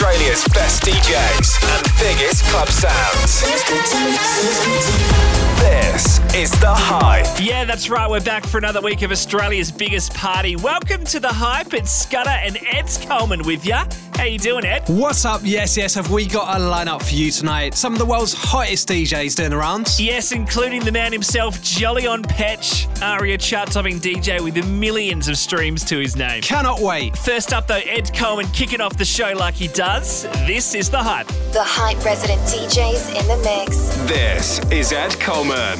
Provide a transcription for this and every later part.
Australia's best DJs and biggest club sounds. This is The Hype. Yeah, that's right. We're back for another week of Australia's biggest party. Welcome to the hype. It's Scudder and Eds Coleman with ya. How you doing, Ed? What's up? Yes, yes, have we got a lineup for you tonight? Some of the world's hottest DJs doing the rounds. Yes, including the man himself, Jolyon Petch, ARIA chart-topping DJ with millions of streams to his name. Cannot wait. First up, though, Ed Coleman kicking off the show like he does. This is the hype. The Hype resident DJs in the mix. This is Ed Coleman.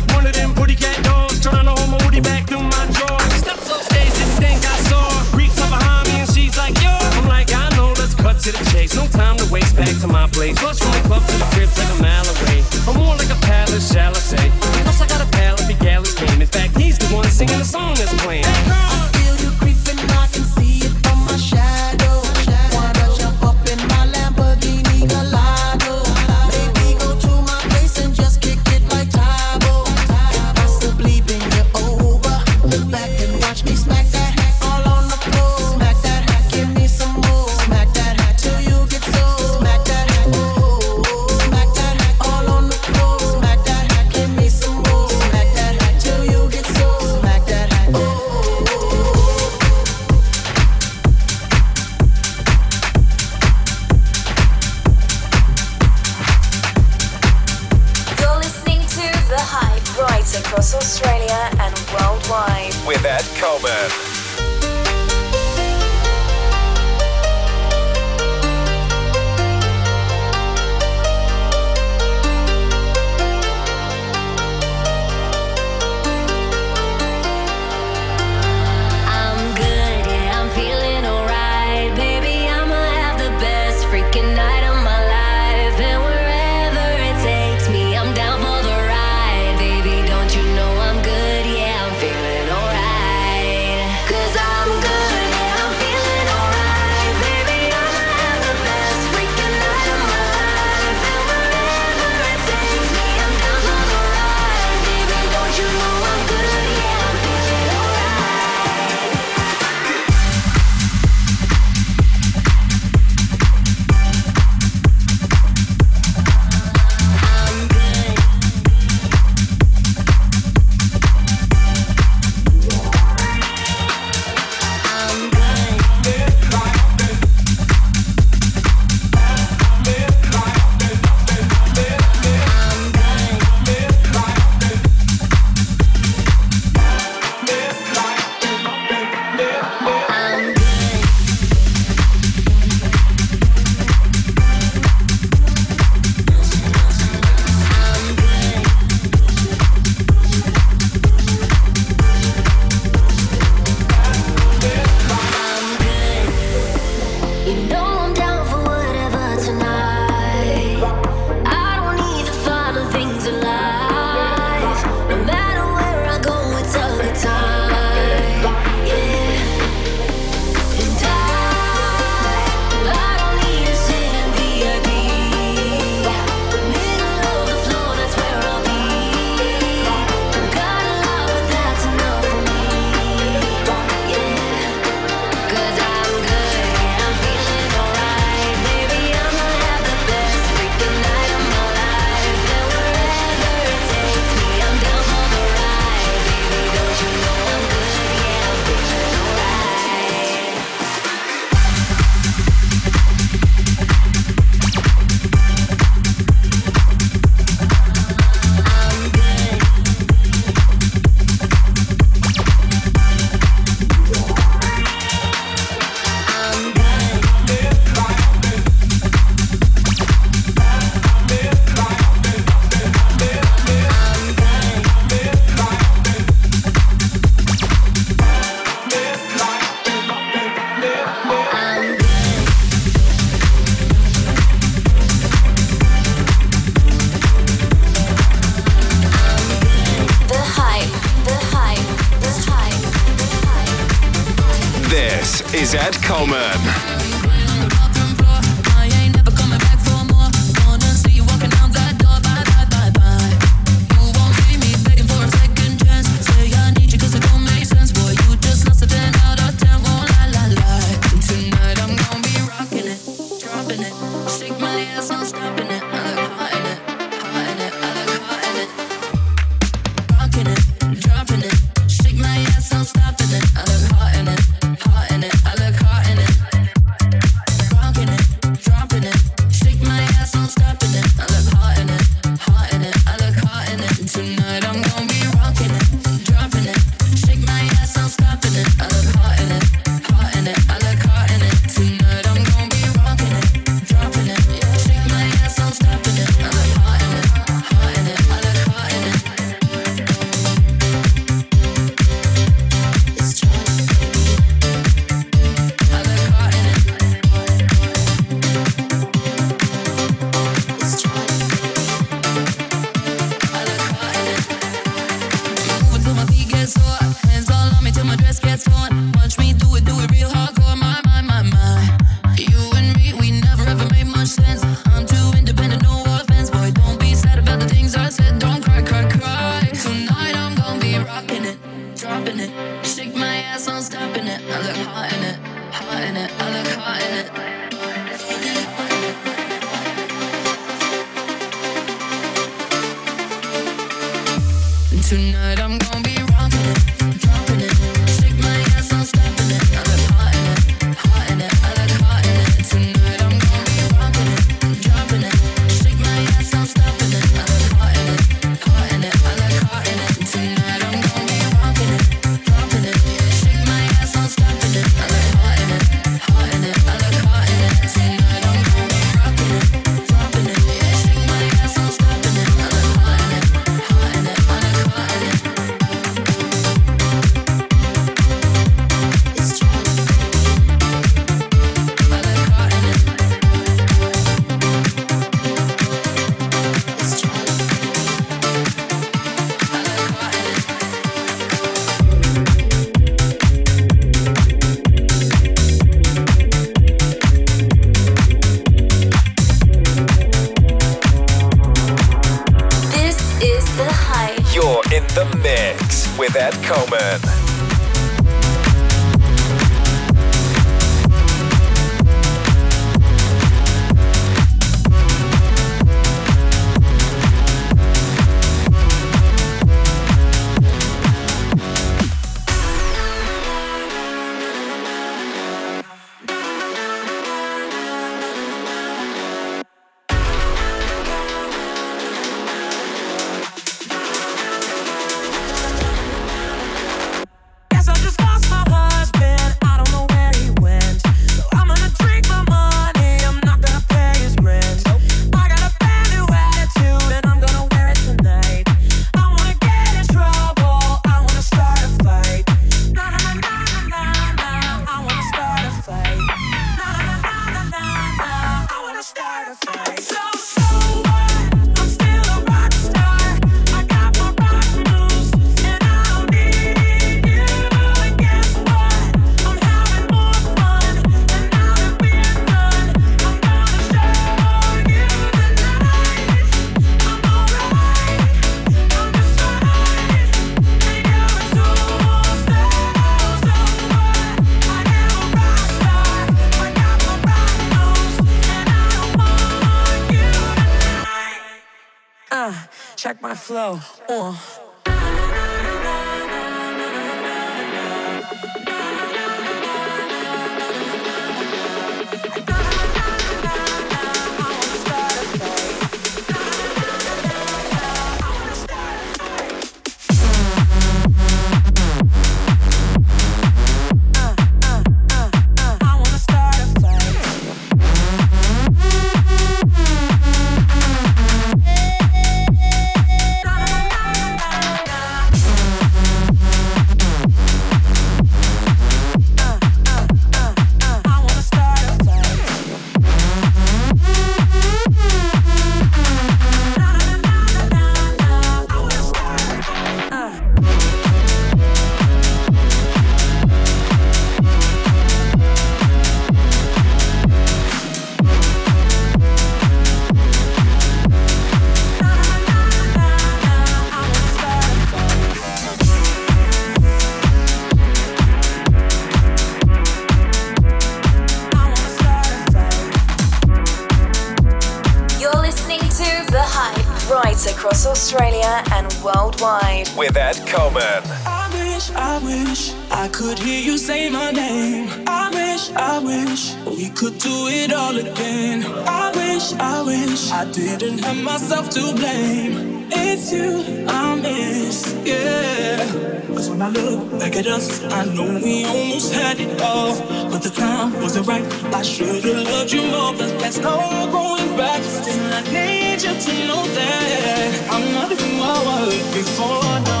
myself to blame. It's you I miss, yeah. Cause when I look back at us, I know we almost had it all. But the time wasn't right. I should've loved you more, but there's no going back. Still, I need you to know that I'm not who I was before. No.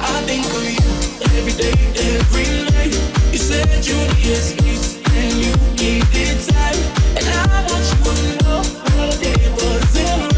I think of you every day, every night. You said you needed space and you needed time, and I want you to know that it wasn't right.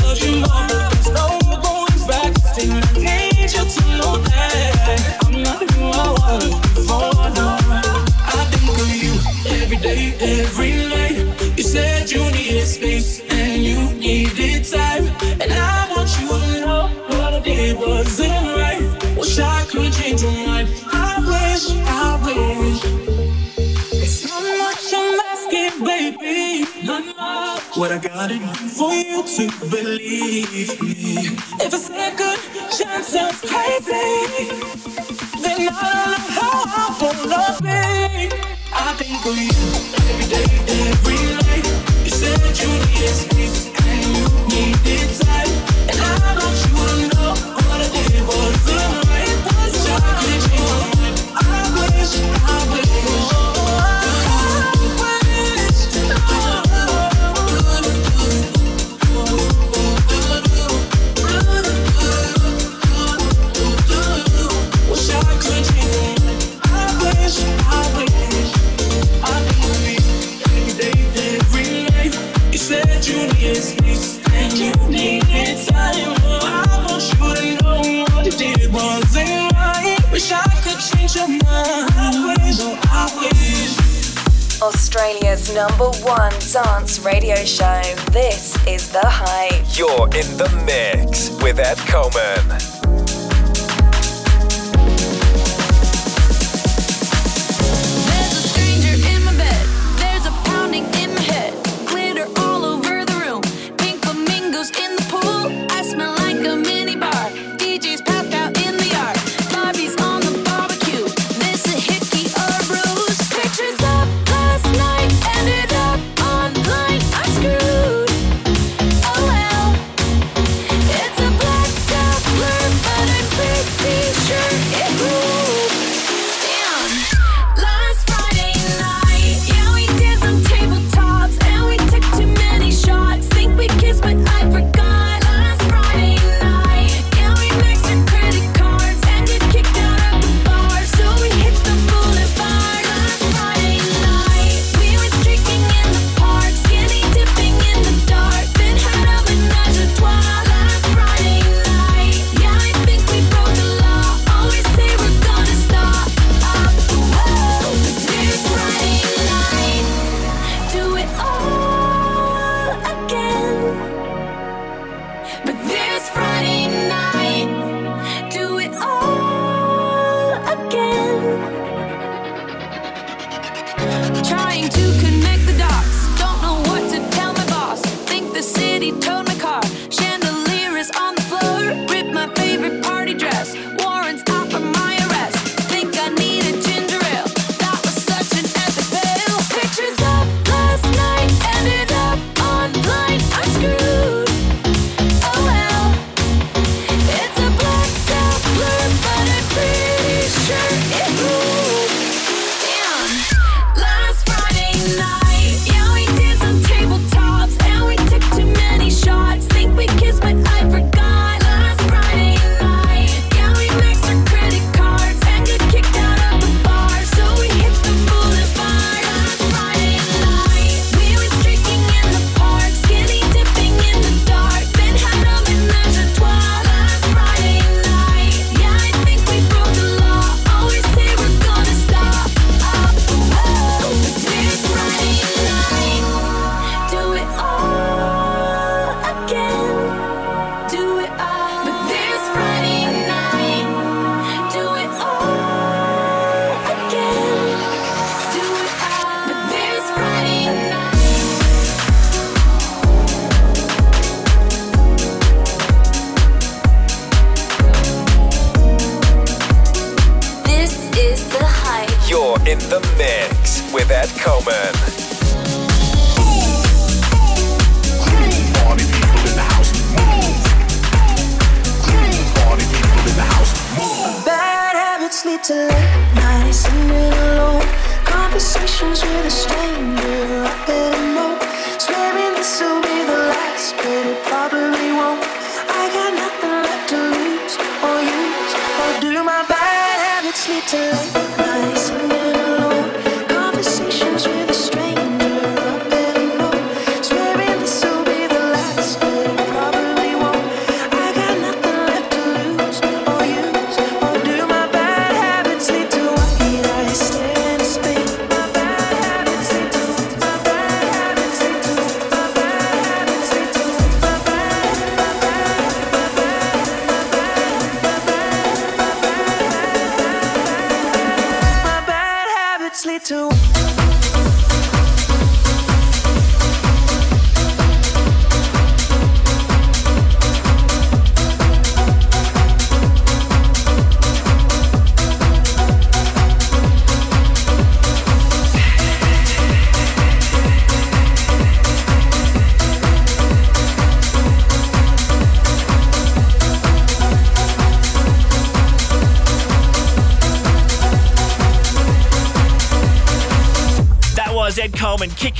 what I gotta do for you to believe me. If a second chance sounds crazy, then I don't know how I wanna be. I think for you every day, every night. You said you needed space and you needed time. number one dance radio show. This is The Hype. You're in the mix with Ed Coleman.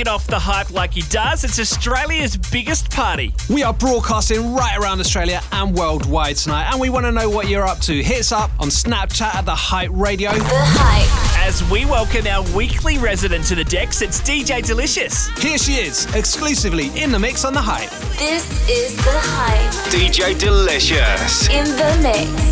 off the hype like he does. It's Australia's biggest party. We are broadcasting right around Australia and worldwide tonight, and we want to know what you're up to. Hit us up on Snapchat at The Hype Radio. The Hype. As we welcome our weekly resident to the decks, it's DJ Delicious. Here she is, exclusively in the mix on The Hype. This is The Hype. DJ Delicious. In the mix.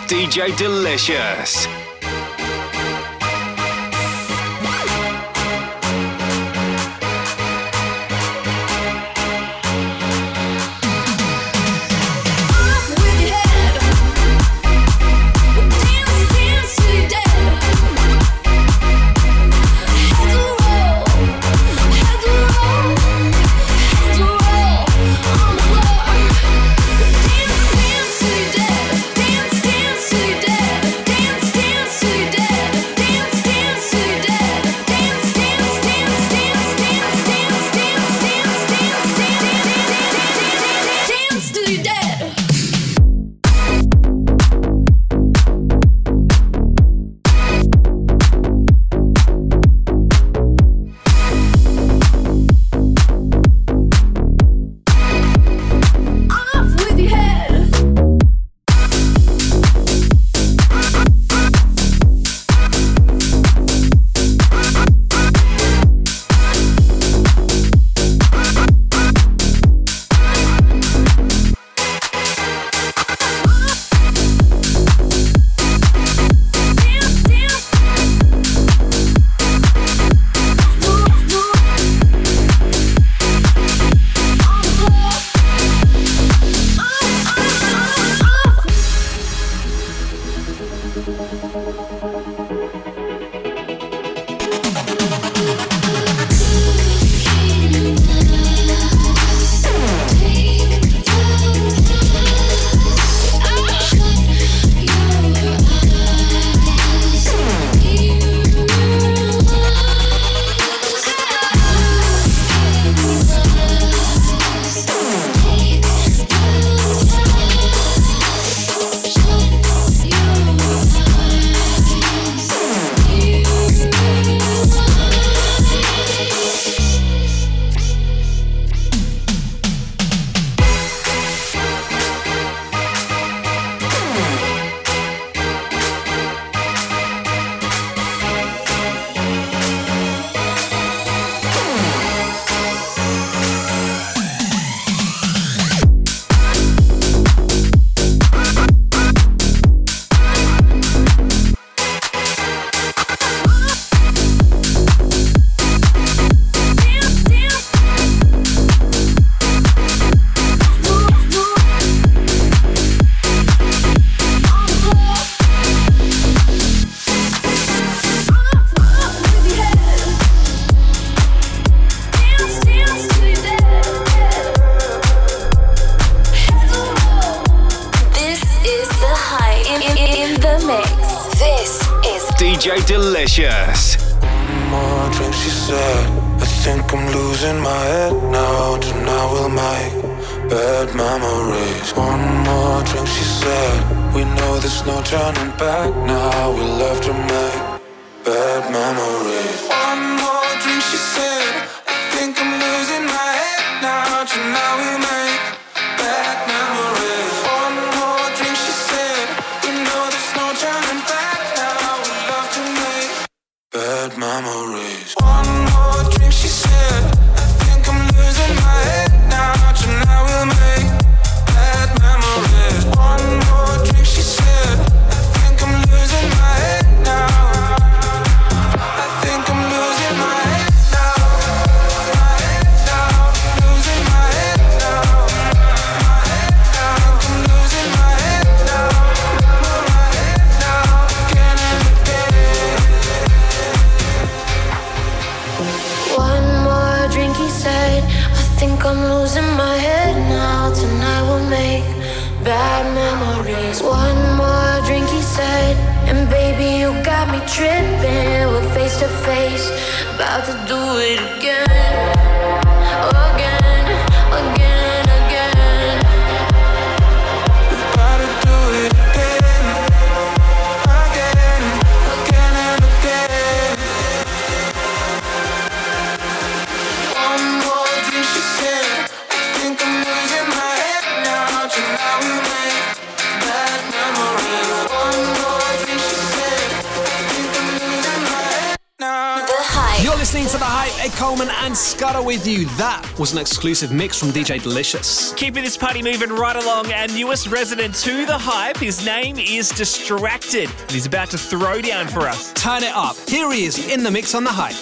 DJ Delicious. Was an exclusive mix from DJ Delicious. Keeping this party moving right along, our newest resident to the hype. His name is Distracted. And he's about to throw down for us. Turn it up. Here he is in the mix on The Hype.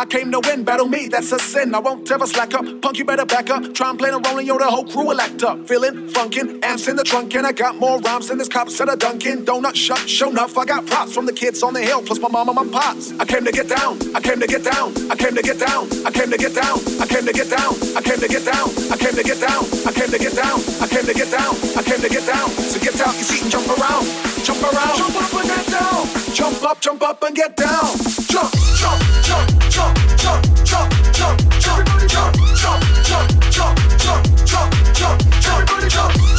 I came to win, battle me, that's a sin. I won't ever slack up. Punk, you better back up. Try and play a role and yo, the whole crew will act up. Feeling, funkin', amps in the trunk, and I got more rhymes than this cops at a Dunkin' Donut shop. Show enough, I got props from the kids on the hill, plus my mom and my pops. I came to get down, I came to get down, I came to get down, I came to get down, I came to get down, I came to get down, I came to get down, I came to get down, I came to get down, I came to get down. So get out your seat and jump around, jump around, jump up and get down, jump up, jump up and get down, jump, jump, jump, jump, jump, jump, jump, jump, everybody jump, jump, jump, jump, jump, jump, jump, everybody jump,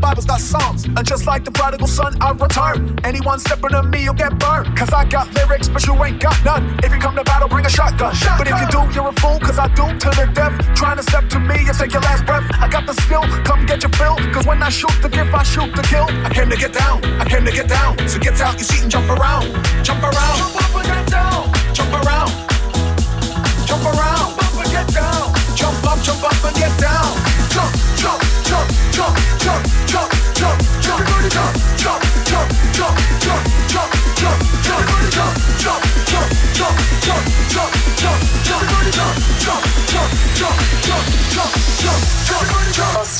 Bible's got songs. And just like the prodigal son, I return. Anyone stepping on me, you'll get burned. Cause I got lyrics, but you ain't got none. If you come to battle, bring a shotgun. But if you do, you're a fool, cause I do to the death. Trying to step to me, you take your last breath. I got the skill, come get your fill. Cause when I shoot the gift, I shoot the kill. I came to get down, I came to get down. So get out your seat and jump around. Jump around. Jump up and get down. Jump around. Jump around. Jump up and get down. Jump up, jump up and get down.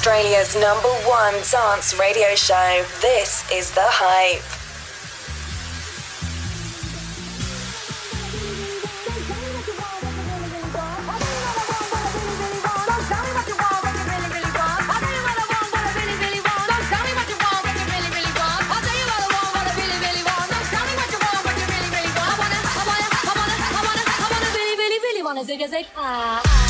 Australia's number one dance radio show. This is The Hype. Wanna zig zig ah.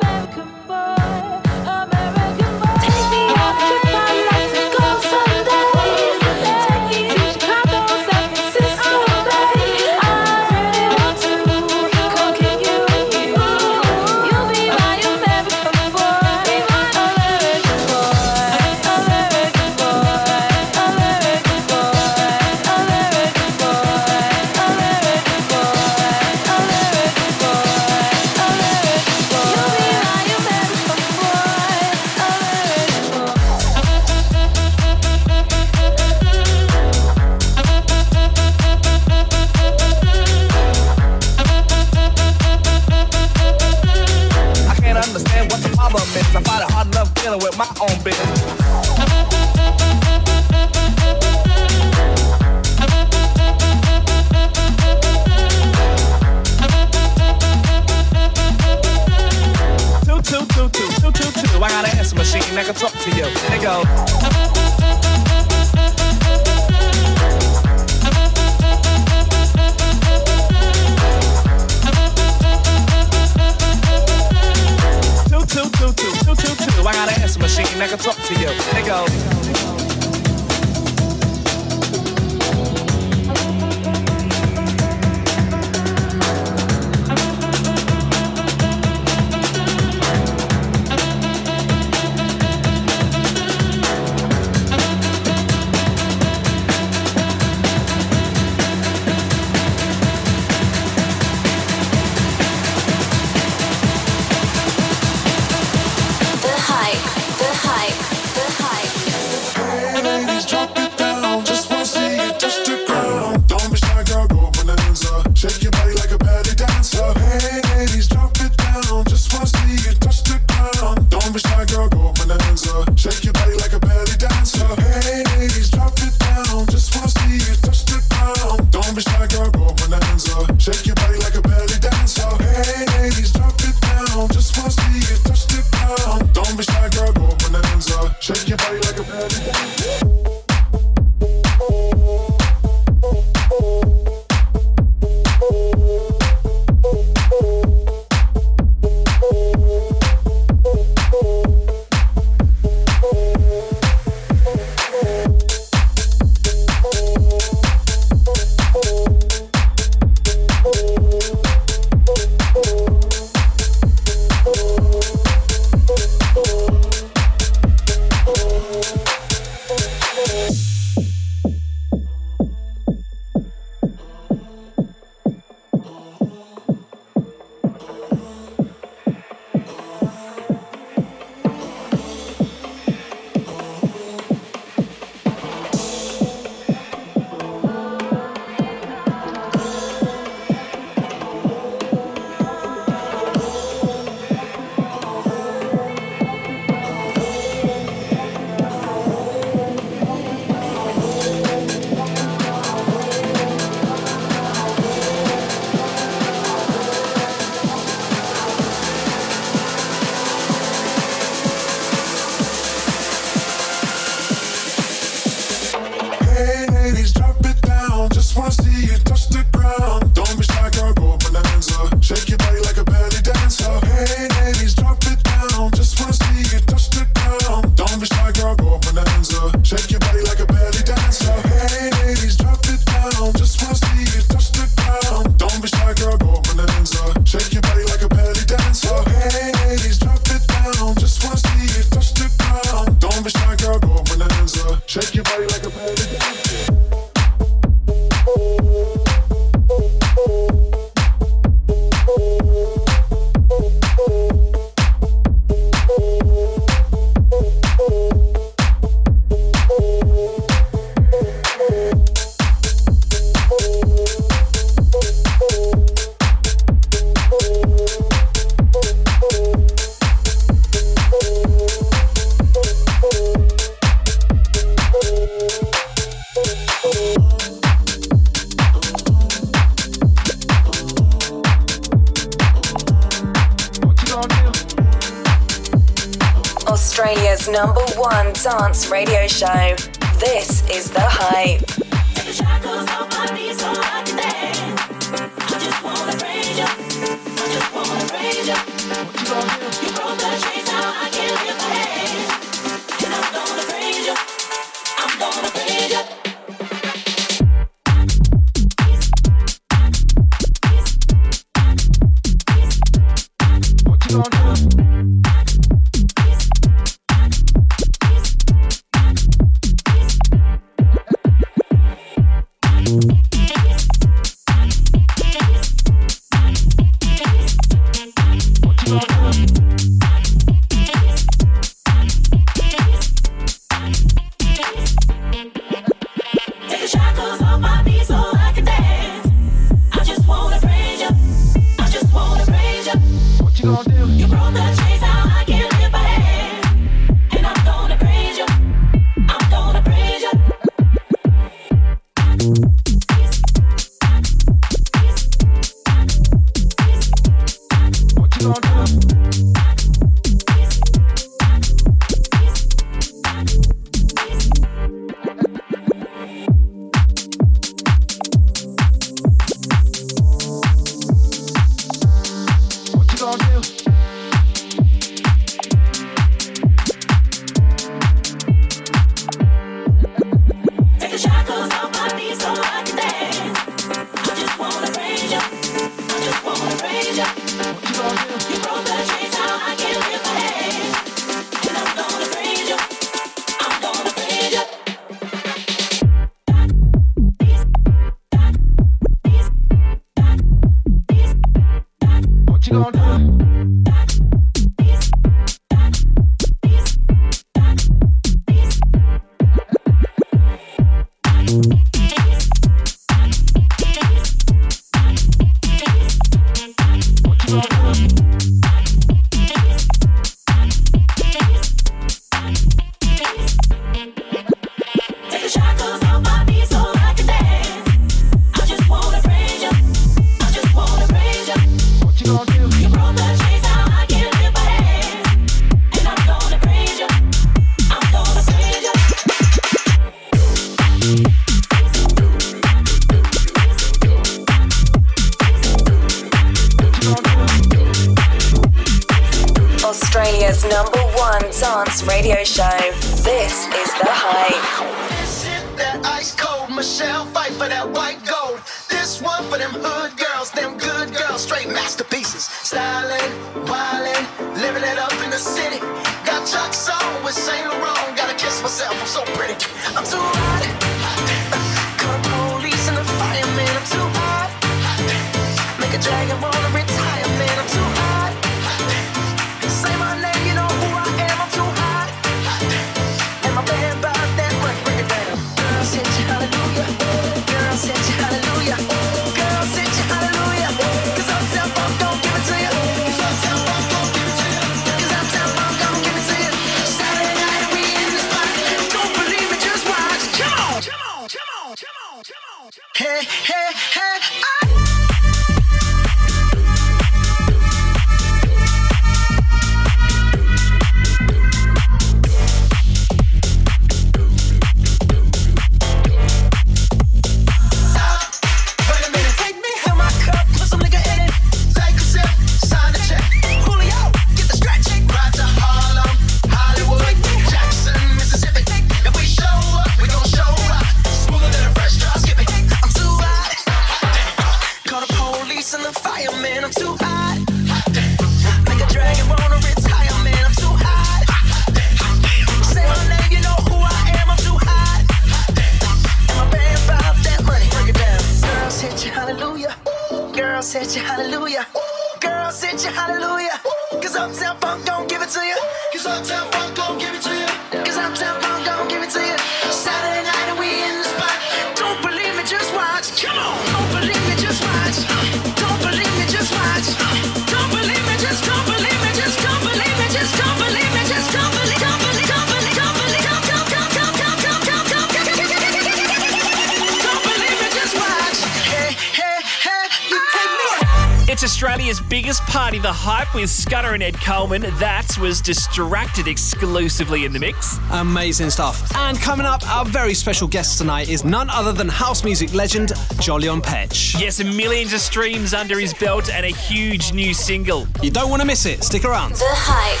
Party, The Hype, with Scudder and Ed Coleman. That was Distracted exclusively in the mix. Amazing stuff. And coming up, our very special guest tonight is none other than house music legend Jolyon Petch. Yes, millions of streams under his belt and a huge new single. You don't want to miss it. Stick around. The Hype.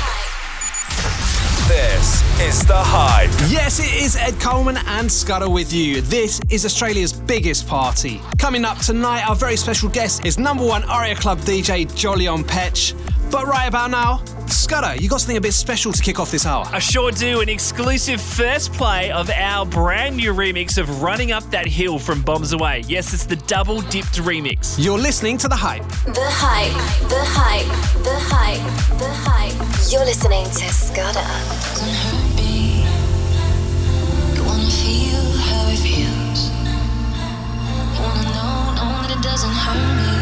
This is The Hype. Yes, it is Ed Coleman and Scudder with you. This is Australia's biggest party. Coming up tonight, our very special guest is number one Aria Club DJ Jolyon Petch. But right about now, Scudder, you got something a bit special to kick off this hour. I sure do. An exclusive first play of our brand new remix of Running Up That Hill from Bombs Away. Yes, it's the double dipped remix. You're listening to The Hype. The Hype. The Hype. The Hype. The Hype. You're listening to Scudder. You wanna feel how it feels. Wanna know, know that it doesn't hurt me.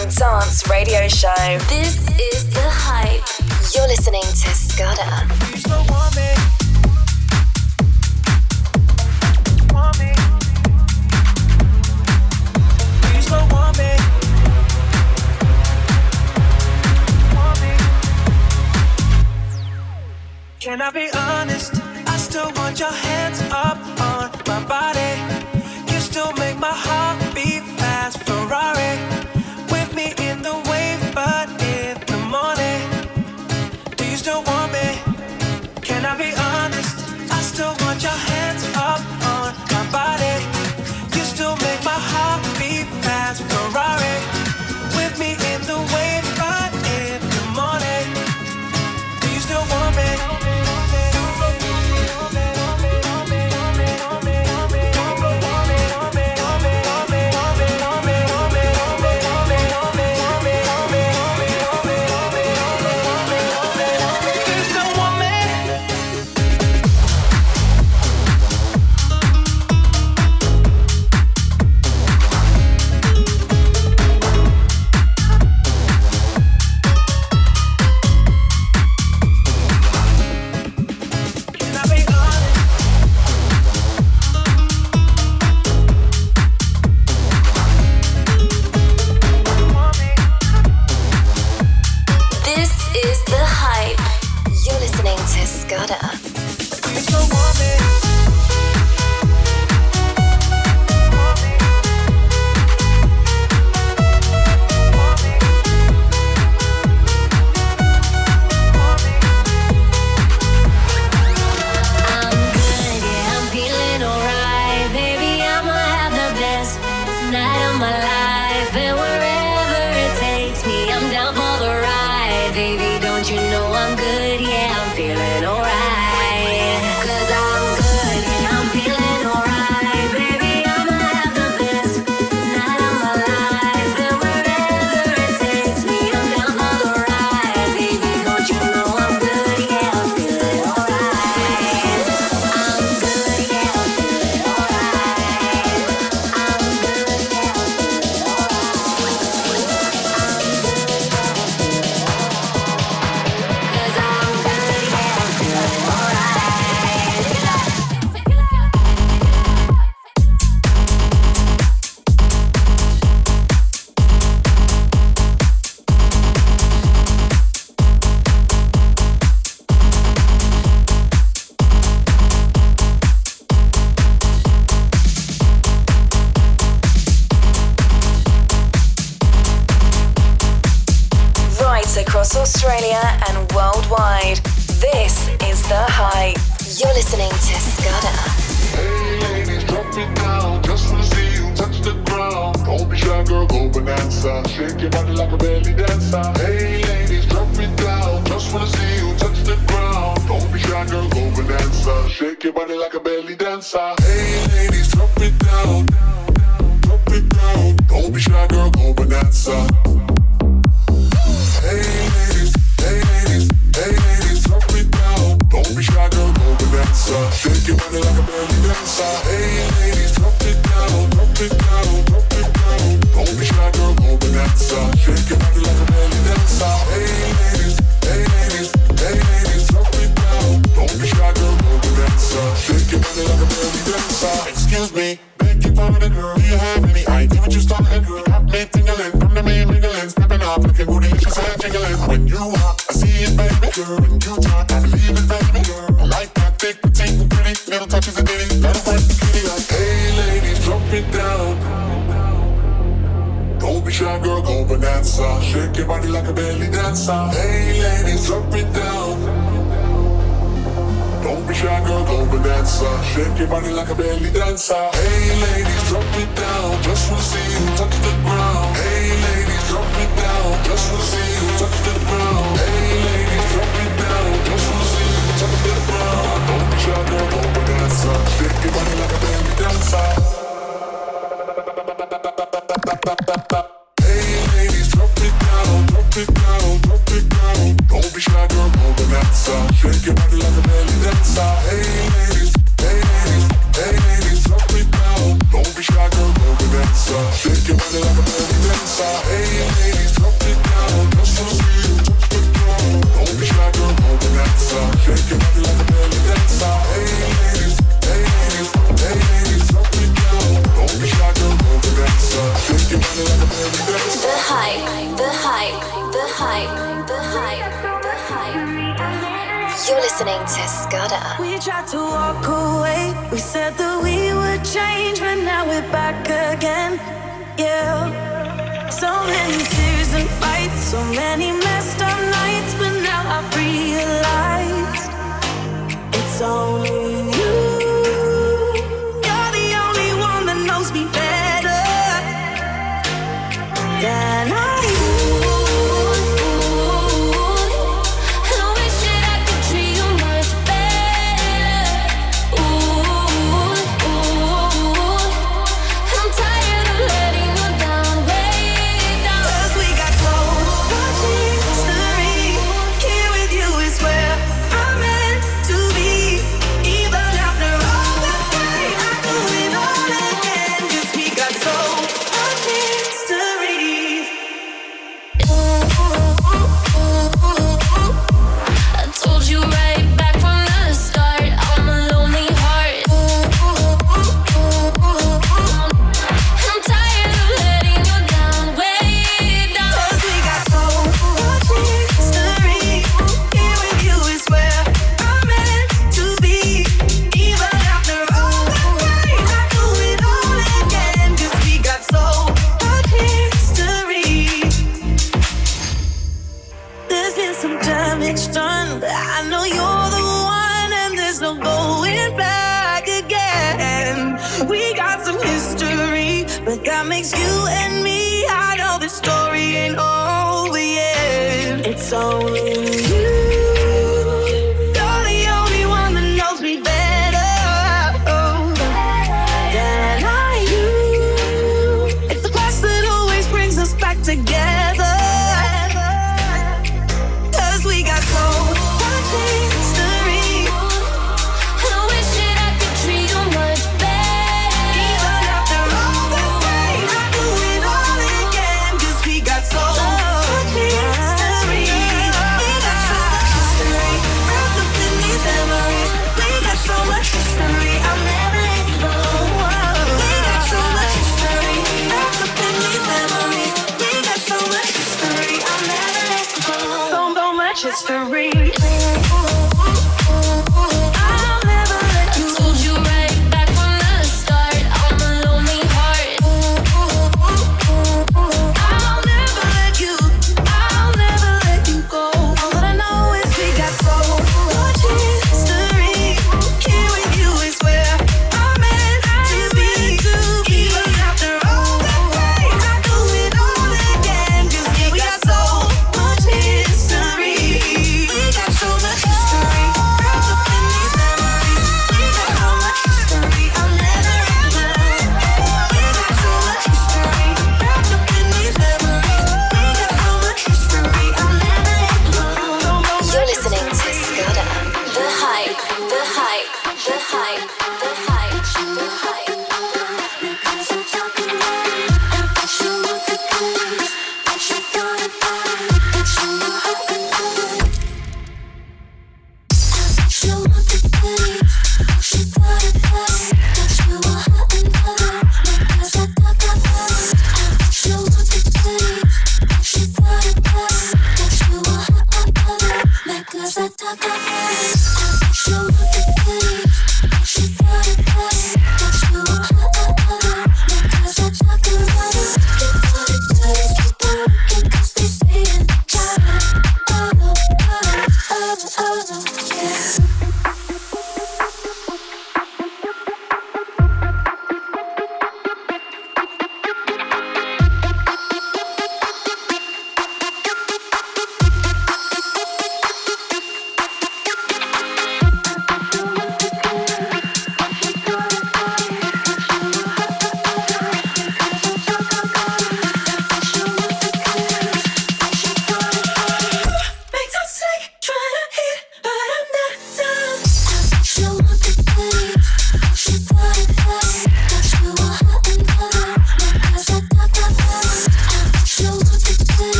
Number dance radio show. This is The Hype. You're listening to Scudder. Can I be honest? I still want your hands up on my body.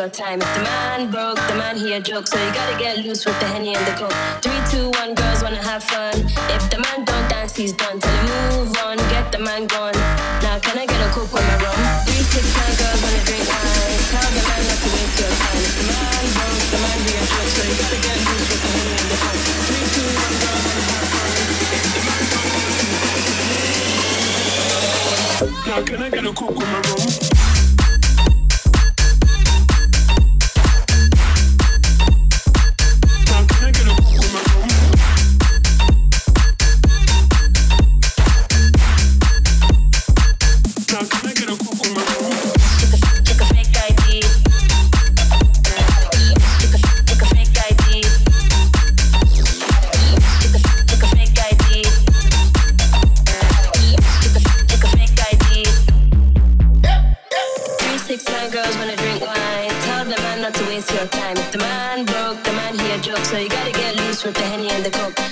your time. six man girls wanna drink wine. Tell the man not to waste your time. If the man broke, the man here joke. So you gotta get loose with the henny and the coke.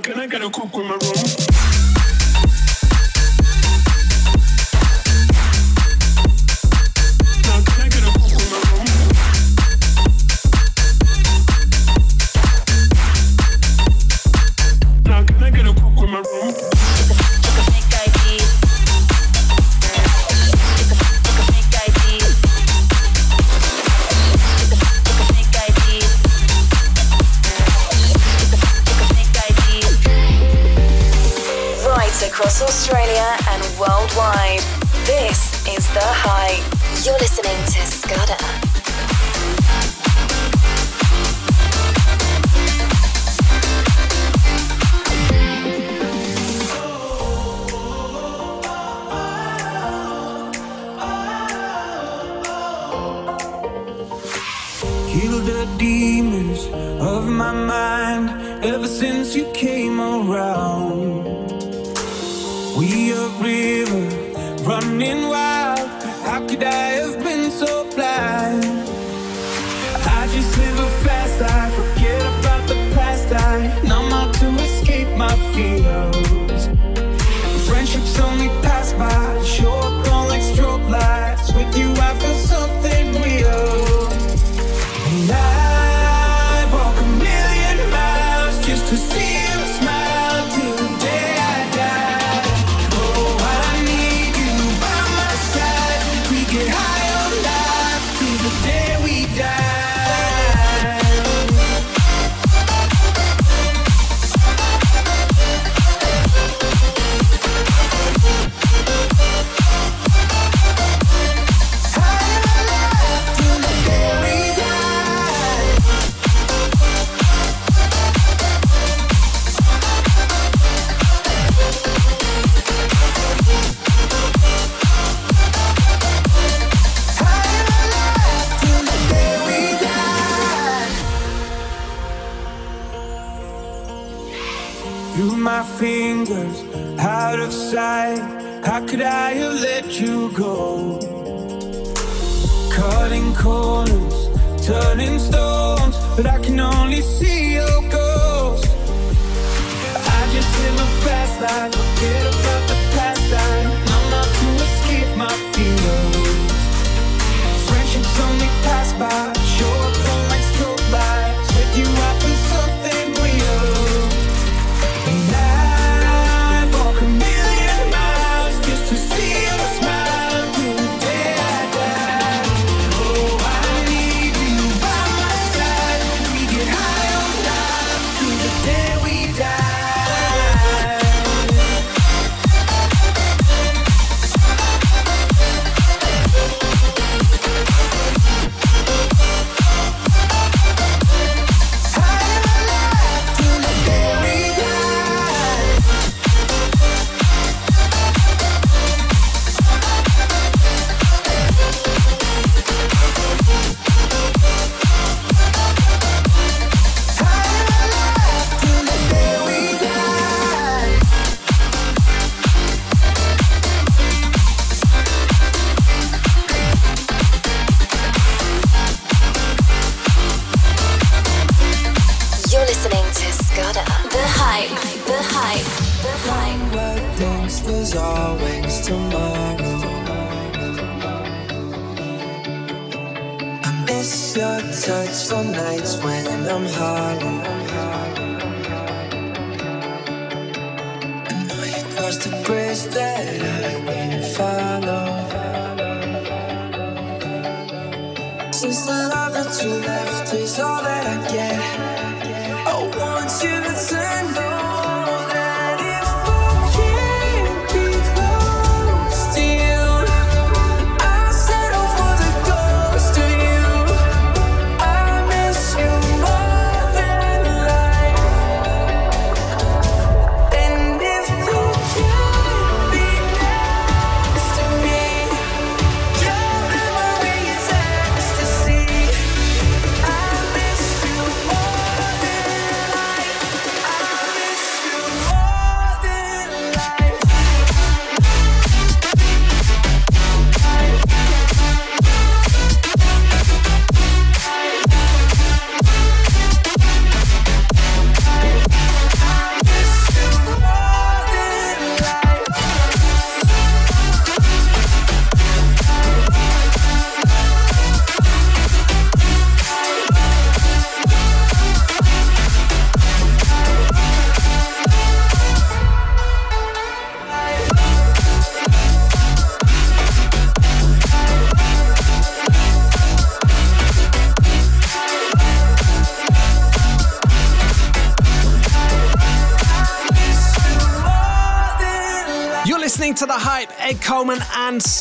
Can I get a cook in my room.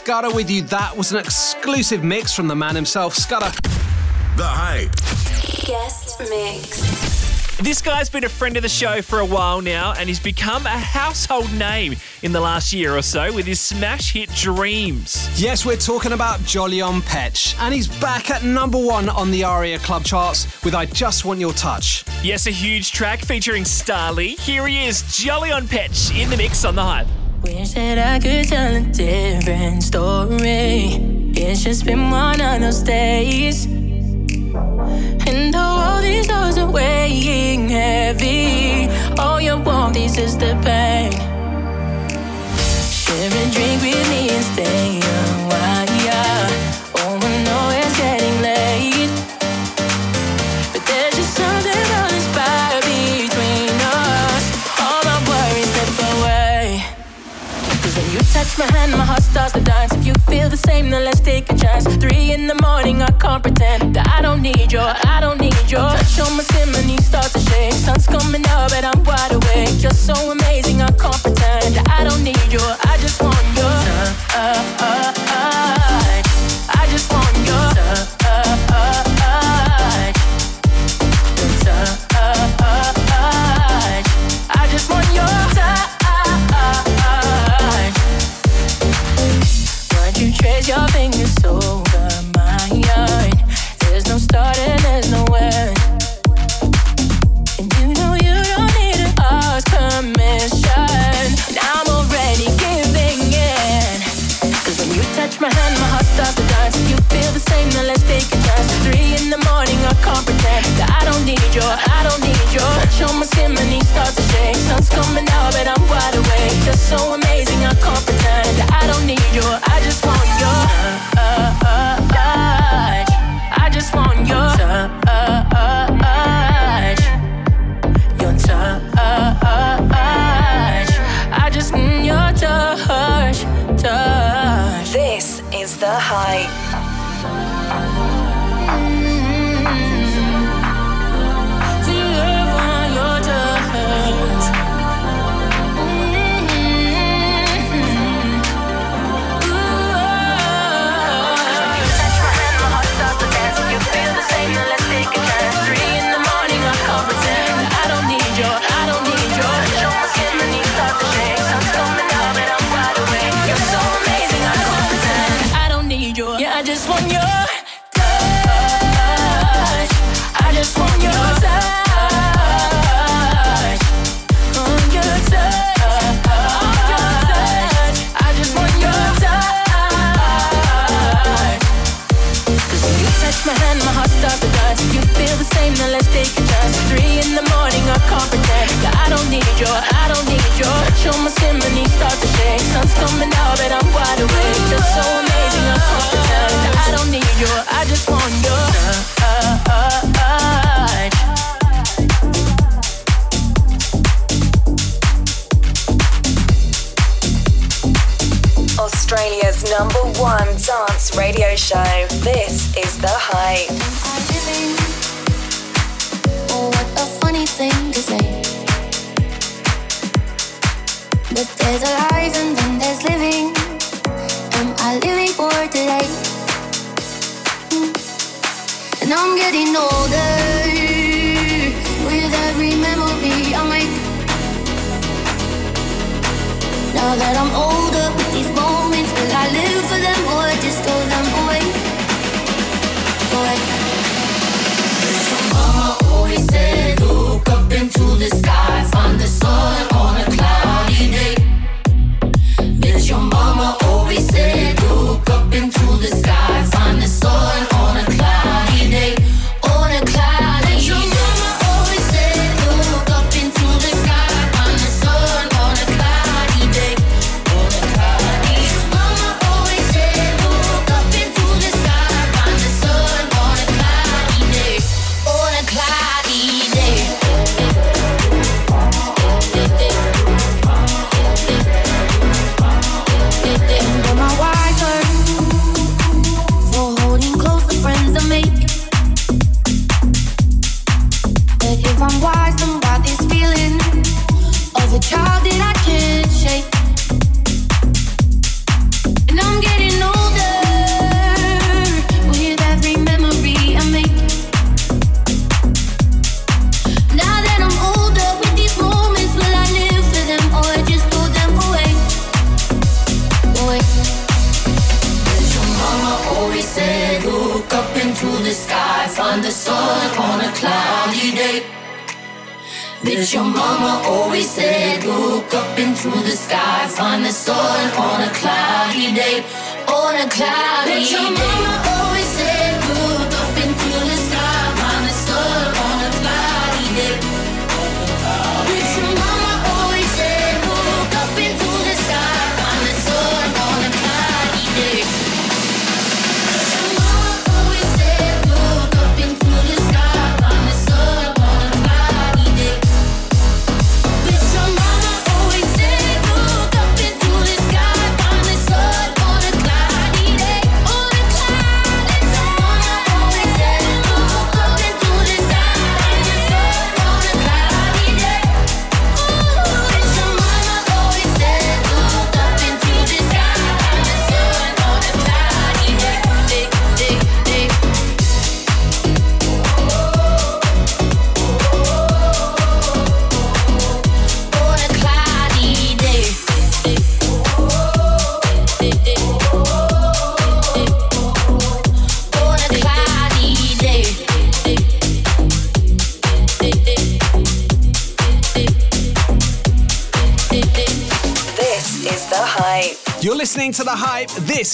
Scudder with you. That was an exclusive mix from the man himself, Scudder. The Hype. Guest mix. This guy's been a friend of the show for a while now, and he's become a household name in the last year or so with his smash hit Dreams. Yes, we're talking about Jolyon Petch, and he's back at number one on the ARIA Club charts with I Just Want Your Touch. Yes, a huge track featuring Starly. Here he is, Jolyon Petch, in the mix on the hype. Wish that I could tell a different story. It's just been one of those days. And though all these doors are weighing heavy, all you want this is the pain. Share a drink with me and stay a while, touch my hand, my heart starts to dance. If you feel the same, then let's take a chance. Three in the morning, I can't pretend that I don't need your, I don't need your touch on my skin, my knees start to shake. Sun's coming up, but I'm wide awake. You're so amazing, I can't pretend that I don't need your, I just want your touch. I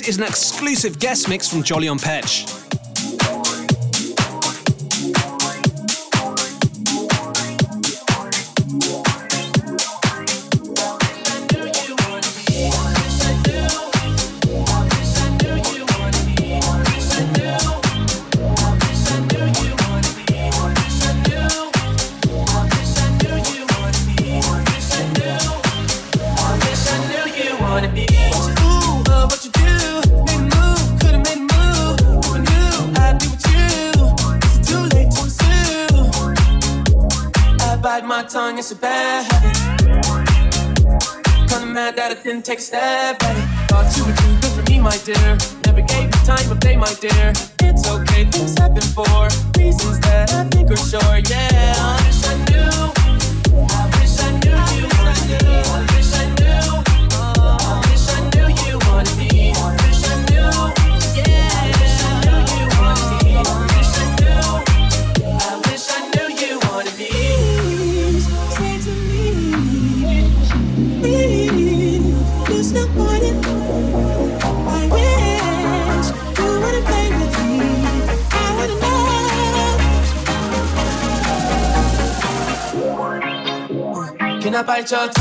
is an exclusive guest mix from Jolyon Petch. Touch.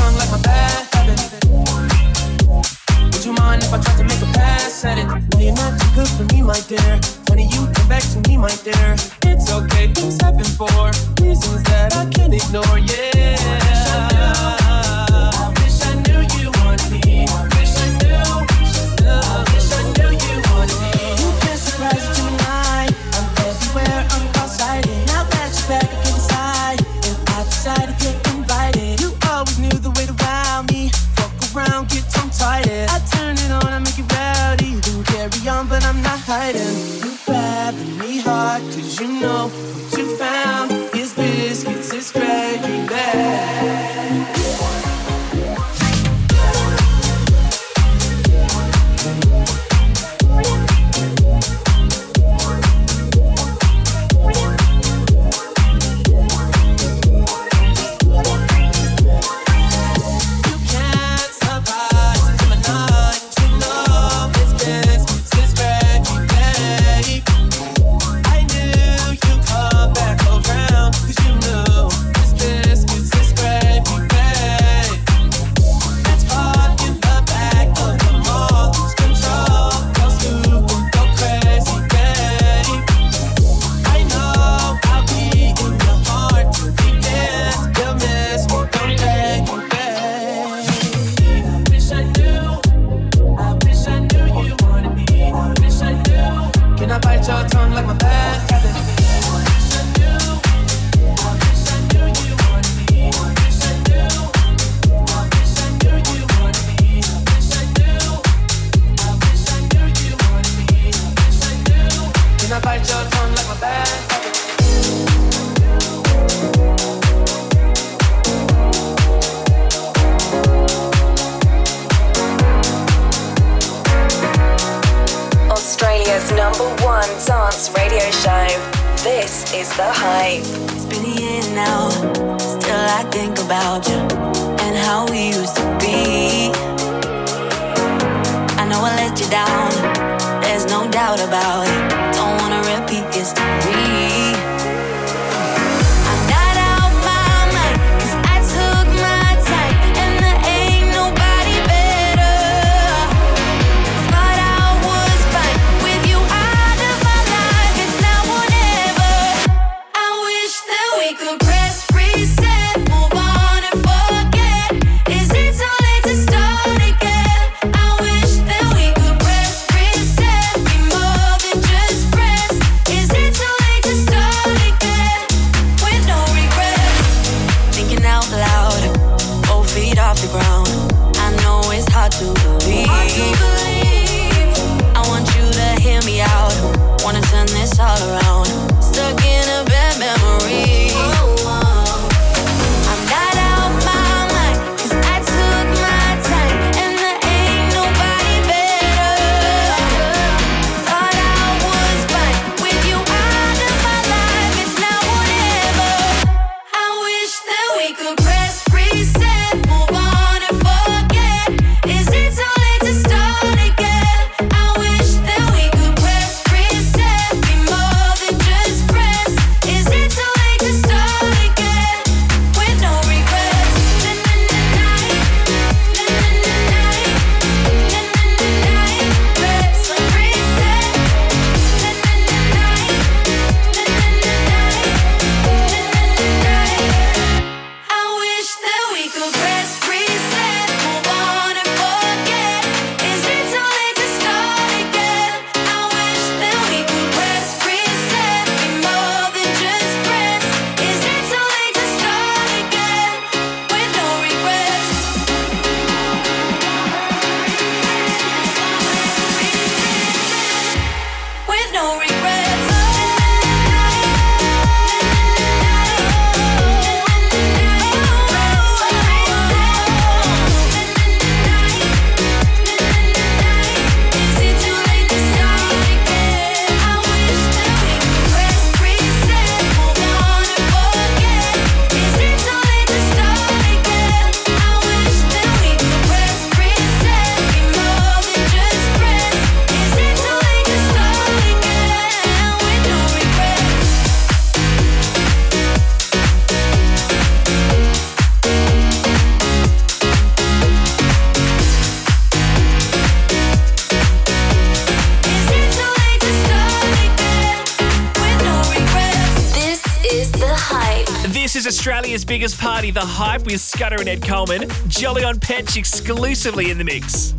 Party the Hype with Scudder and Ed Coleman, Jolyon Petch exclusively in the mix.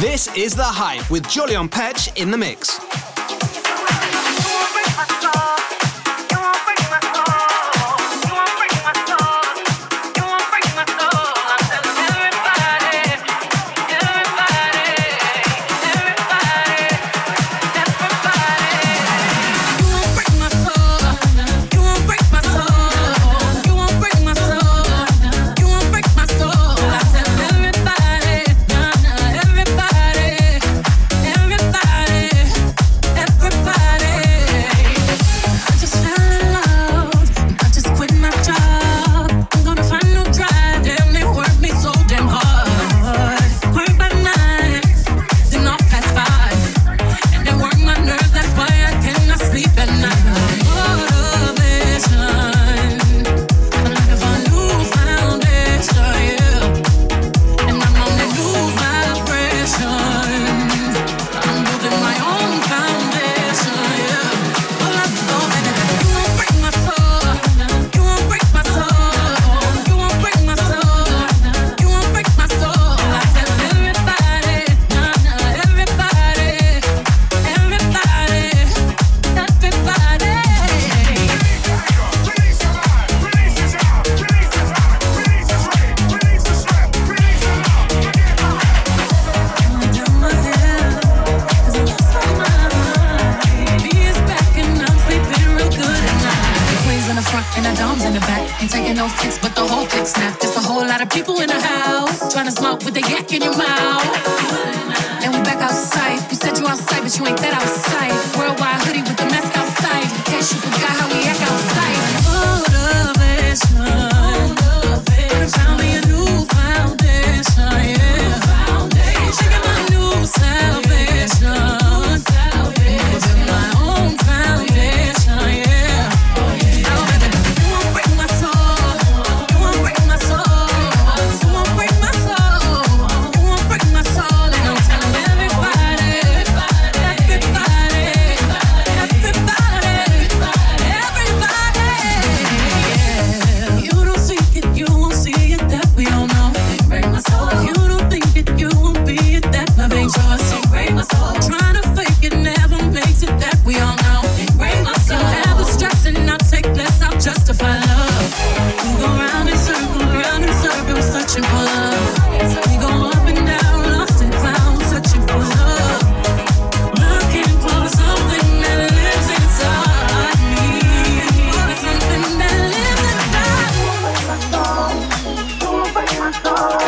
This is The Hype with Jolyon Petch in the mix. You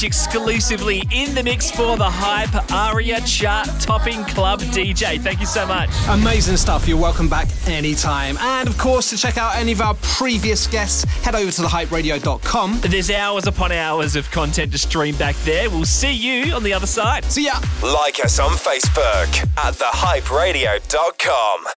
Beach exclusively in the mix for the hype ARIA chart topping club DJ. Thank you so much. Amazing stuff. You're welcome back anytime. And of course, to check out any of our previous guests, head over to thehyperadio.com. There's hours upon hours of content to stream back there. We'll see you on the other side. See ya. Like us on Facebook at thehyperadio.com.